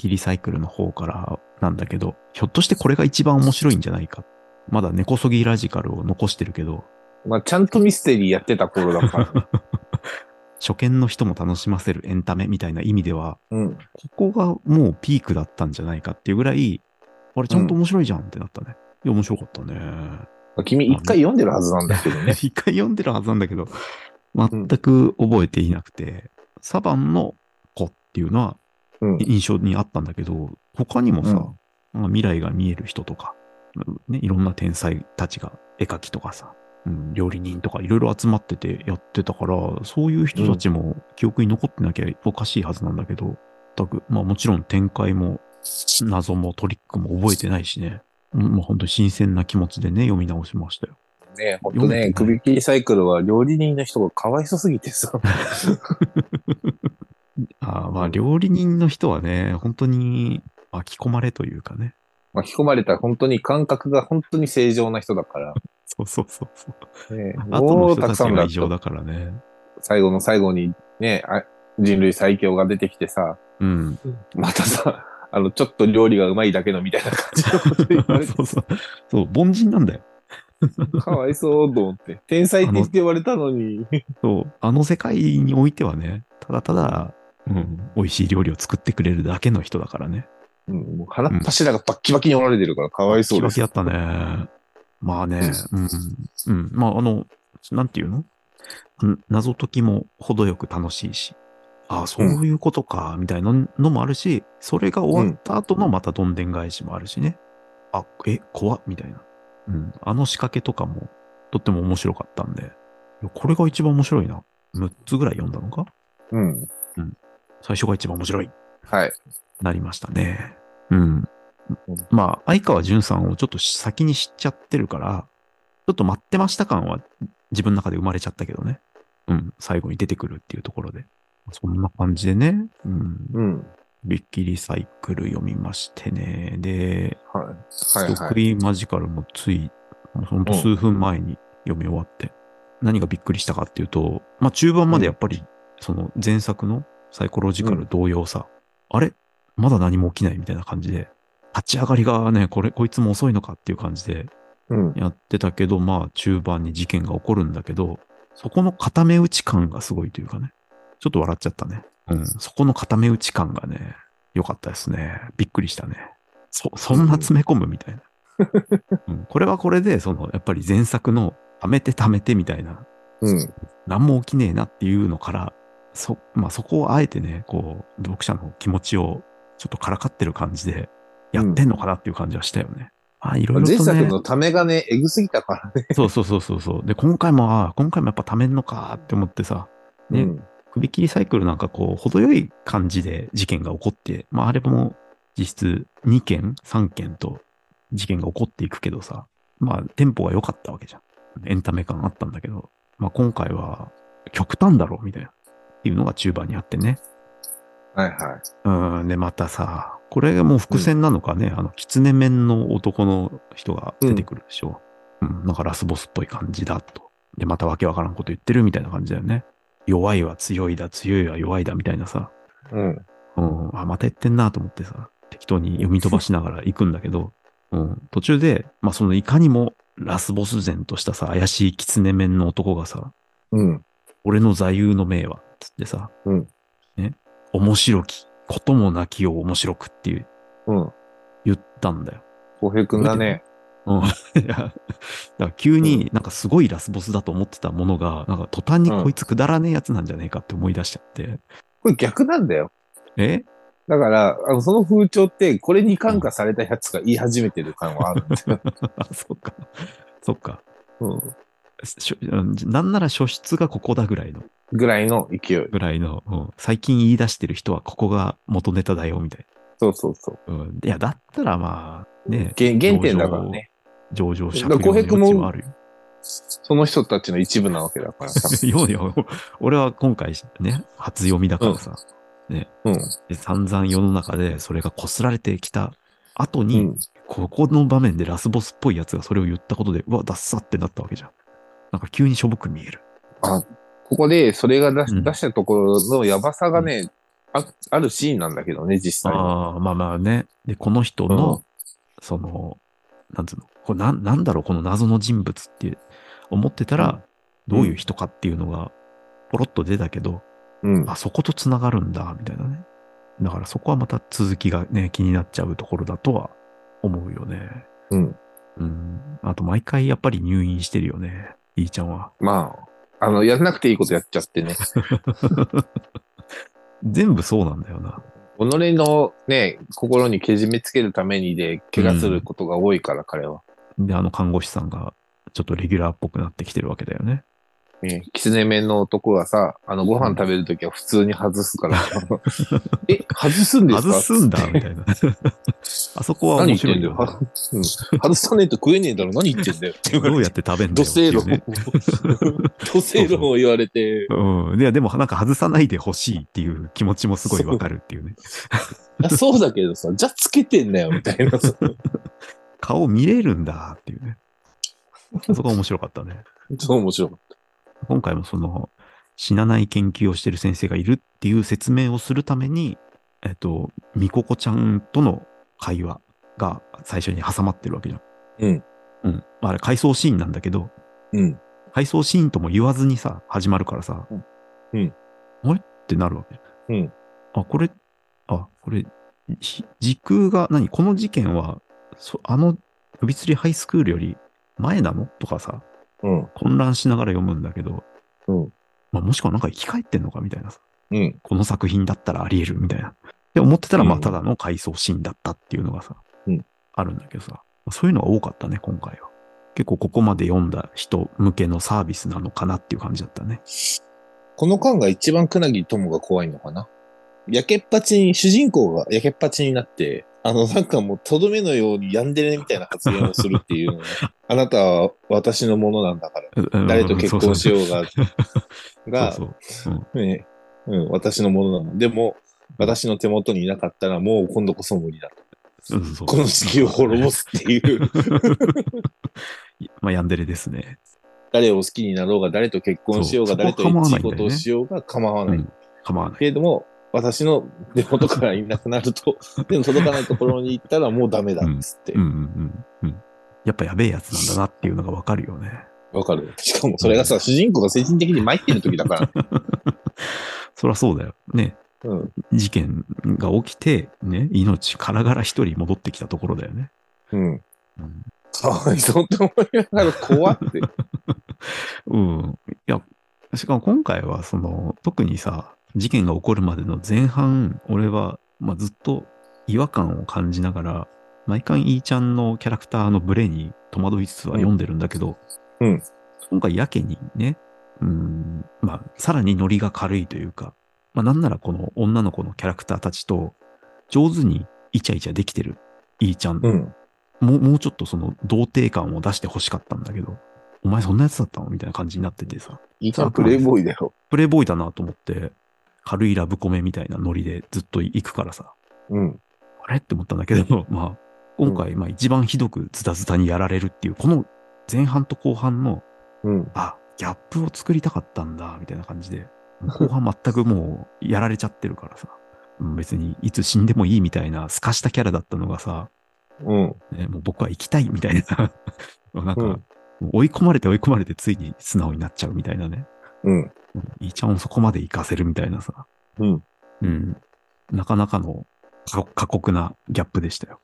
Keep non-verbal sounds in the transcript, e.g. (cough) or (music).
キリサイクルの方からなんだけど、ひょっとしてこれが一番面白いんじゃないか？まだ根こそぎラジカルを残してるけど、まあ、ちゃんとミステリーやってた頃だから。(laughs) 初見の人も楽しませるエンタメみたいな意味では、うん。ここがもうピークだったんじゃないかっていうぐらい、あれちゃんと面白いじゃんってなったね。いや、面白かったね。君一回読んでるはずなんだけどね。(laughs) 一回読んでるはずなんだけど、全く覚えていなくて、サバンの子っていうのはうん。印象にあったんだけど、他にもさ、うん。まあ未来が見える人とか、ね、いろんな天才たちが絵描きとかさ、うん、料理人とかいろいろ集まっててやってたから、そういう人たちも記憶に残ってなきゃおかしいはずなんだけど、全く、まあもちろん展開も謎もトリックも覚えてないしね、うんもう本当に新鮮な気持ちでね、読み直しましたよ。ねほんとね、首切りサイクルは料理人の人がかわいそすぎてさ。(laughs) あーまあ料理人の人はね、本当に巻き込まれというかね、巻き込まれた本当に感覚が本当に正常な人だから。そうそうそうそう。ね、(laughs) 後のもう人たちたくさんだが異常だからね。最後の最後にね、あ人類最強が出てきてさ、うん。またさ、あの、ちょっと料理がうまいだけのみたいな感じのこと言われて (laughs) そうそう。そう、凡人なんだよ。(laughs) かわいそうと思って。天才って言って言われたのに。そう。あの世界においてはね、ただただ、うん、美味しい料理を作ってくれるだけの人だからね。うん、もう腹っ柱がバッキバキに折られてるからかわいそうです。キワキだったね。まあね、うん、うん。まあ、あの、なんていうの？ん謎解きも程よく楽しいし、ああ、そういうことか、みたいなのもあるし、それが終わった後のまたどんでん返しもあるしね。あ、え、怖っみたいな。うん。あの仕掛けとかも、とっても面白かったんで、これが一番面白いな。6つぐらい読んだのか？うん。最初が一番面白い。はい。なりましたね。うん。まあ、相川淳さんをちょっと先に知っちゃってるから、ちょっと待ってました感は自分の中で生まれちゃったけどね。うん。最後に出てくるっていうところで。そんな感じでね。うん。うん。びっきりサイクル読みましてね。で、はい。はいはい。得意マジカルもつい、ほんと数分前に読み終わって、何がびっくりしたかっていうと、まあ中盤までやっぱり、その前作のサイコロジカル同様さ、あれ？まだ何も起きないみたいな感じで、立ち上がりがね、これ、こいつも遅いのかっていう感じでうん。やってたけど、まあ中盤に事件が起こるんだけど、そこの固め打ち感がすごいというかね、ちょっと笑っちゃったね。うん。そこの固め打ち感がね、良かったですね。びっくりしたね。そ、そんな詰め込むみたいな。うん、これはこれで、その、やっぱり前作の、貯めて貯めてみたいな、うん。何も起きねえなっていうのから、そ、まあそこをあえてね、こう、読者の気持ちをちょっとからかってる感じで、やってんのかなっていう感じはしたよね。まあいろいろとね。前作のためがね、えぐすぎたからね。(laughs) そうそうそうそうそう。で、今回も、ああ今回もやっぱ貯めんのかって思ってさ、ねうん。首切りサイクルなんかこう、程よい感じで事件が起こって、まああれも実質2件、3件と事件が起こっていくけどさ、まあテンポが良かったわけじゃん。エンタメ感あったんだけど、まあ今回は極端だろうみたいな、っていうのが中盤にあってね。はいはい。うん、でまたさ、これがもう伏線なのかね、あの、狐面の男の人が出てくるでしょ。うん、なんかラスボスっぽい感じだと。で、またわけわからんこと言ってるみたいな感じだよね。弱いは強いだ、強いは弱いだみたいなさ。うん。うん、あ、また言ってんなと思ってさ、適当に読み飛ばしながら行くんだけど、(laughs) うん、途中で、まあそのいかにもラスボス前としたさ、怪しい狐面の男がさ、うん。俺の座右の銘は、つってさ、うんね、面白き、こともなきを面白くっていう、うん。言ったんだよ。浩平くんだね。うん。(laughs) いや、だから急になんかすごいラスボスだと思ってたものが、なんか途端にこいつくだらねえやつなんじゃねえかって思い出しちゃって。これ逆なんだよ。え？だから、あのその風潮って、これに感化されたやつが言い始めてる感はあるんですよ。あ、(laughs) そっか。そっか。うんなんなら初出がここだぐらいの、ぐらいの勢い。ぐらいの、うん最近言い出してる人はここが元ネタだよ、みたいそうそうそう。な。うん、いや、だったらまあ、ね、原原点だからね。上場だから借用の余地はあるよ。その人たちの一部なわけだからさ。いやいや、俺は今回ね、初読みだからさ、うん。で散々世の中でそれが擦られてきた後に、うん。ここの場面でラスボスっぽいやつがそれを言ったことで、うわ、ダッサってなったわけじゃん。なんか急にしょぼく見える。あ、ここでそれが出し,、うん出したところのやばさがね、あ、あるシーンなんだけどね、実際は。ああ、まあまあね。で、この人の、その、なんつうの、これなんなんだろう、この謎の人物って思ってたら、どういう人かっていうのが、ポロッと出たけど、うん。あ、そこと繋がるんだ、みたいなね。だからそこはまた続きがね、気になっちゃうところだとは思うよね。うん。うん。あと毎回やっぱり入院してるよね、いいちゃんは。まあ、あの、やらなくていいことやっちゃってね。(laughs) 全部そうなんだよな。己のね、心にけじめつけるためにで、怪我することが多いから、彼は。で、あの看護師さんがちょっとレギュラーっぽくなってきてるわけだよね。ね、キツネ面の男がさ、あの、ご飯食べるときは普通に外すから。(laughs) え、外すんですか？外すんだ、みたいな。(laughs) あそこは面何言ってんだよ。外さねえと食えねえだろ。何言ってんだよ。どうやって食べんだ土よっていう星論ね。。土星論を言われて、うん。いや、でもなんか外さないでほしいっていう気持ちもすごいわかるっていうね。(laughs) そうだけどさ、じゃあつけてんだよ、みたいなさ。顔見れるんだっていうね。そこが面白かったね。そう面白かっ今回もその、死なない研究をしてる先生がいるっていう説明をするために、えっと、みここちゃんとの会話が最初に挟まってるわけじゃん。うん。うん。まああれ、回想シーンなんだけど、うん。回想シーンとも言わずにさ、始まるからさ、うん。あれ？ってなるわけ。うん。あ、これ、あ、これ、ひ時空が何？この事件は、そあの、首吊りハイスクールより前なの？とかさ、うん。混乱しながら読むんだけど、うん。まあ、もしくはなんか生き返ってんのかみたいなさ、うん。この作品だったらあり得るみたいな。で、思ってたら、まあ、うんただの回想シーンだったっていうのがさ、うんあるんだけどさ、そういうのが多かったね、今回は。結構ここまで読んだ人向けのサービスなのかなっていう感じだったね。この間が一番クナギ友が怖いのかなやけっぱちに、主人公がやけっぱちになって、あの、なんかもう、とどめのようにヤンデレみたいな発言をするっていうのね (laughs) あなたは私のものなんだから。誰と結婚しようが、が、そうそう。うんね、うん、私のものなの。でも、私の手元にいなかったら、もう今度こそ無理だと。うんそうこの地球を滅ぼすっていう、(laughs) まあ、ヤンデレですね。誰を好きになろうが、誰と結婚しようが、そう誰と一ないんだよね事をしようが構わない。うん。構わない。けれども、私の手元からいなくなると、(laughs) でも届かないところに行ったらもうダメだっつってうん。うんうんうん。やっぱやべえやつなんだなっていうのがわかるよね。わかる。しかもそれがさ、主人公が精神的に参ってる時だから。(laughs) そりゃそうだよ。ね。うん。事件が起きて、ね、命からがら一人戻ってきたところだよね。うん。うん。かわいそうって思いながら怖って。(laughs) うん。いや、しかも今回はその、特にさ、事件が起こるまでの前半、俺は、まあ、ずっと違和感を感じながら、毎回イーちゃんのキャラクターのブレに戸惑いつつは読んでるんだけど、うん。今回やけにね、うん、まあ、さらにノリが軽いというか、まあ、なんならこの女の子のキャラクターたちと、上手にイチャイチャできてる、イーちゃん。うん。もう、もうちょっとその童貞感を出して欲しかったんだけど、お前そんなやつだったの？みたいな感じになっててさ、いいちゃんプレイボーイだよ。プレイボーイだなと思って、軽いラブコメみたいなノリでずっと行くからさ、うん。あれ？って思ったんだけど、(laughs) まあ、今回、まあ一番ひどくズタズタにやられるっていう、この前半と後半の、うん。あ、ギャップを作りたかったんだ、みたいな感じで、後半全くもうやられちゃってるからさ、(laughs) うん別にいつ死んでもいいみたいな透かしたキャラだったのがさ、うん。ね、もう僕は生きたいみたいな、(laughs) なんか、追い込まれて追い込まれてついに素直になっちゃうみたいなね。うん。うん。いいちゃん。をそこまで行かせるみたいなさ。うん。うん。なかなかの過酷なギャップでしたよ。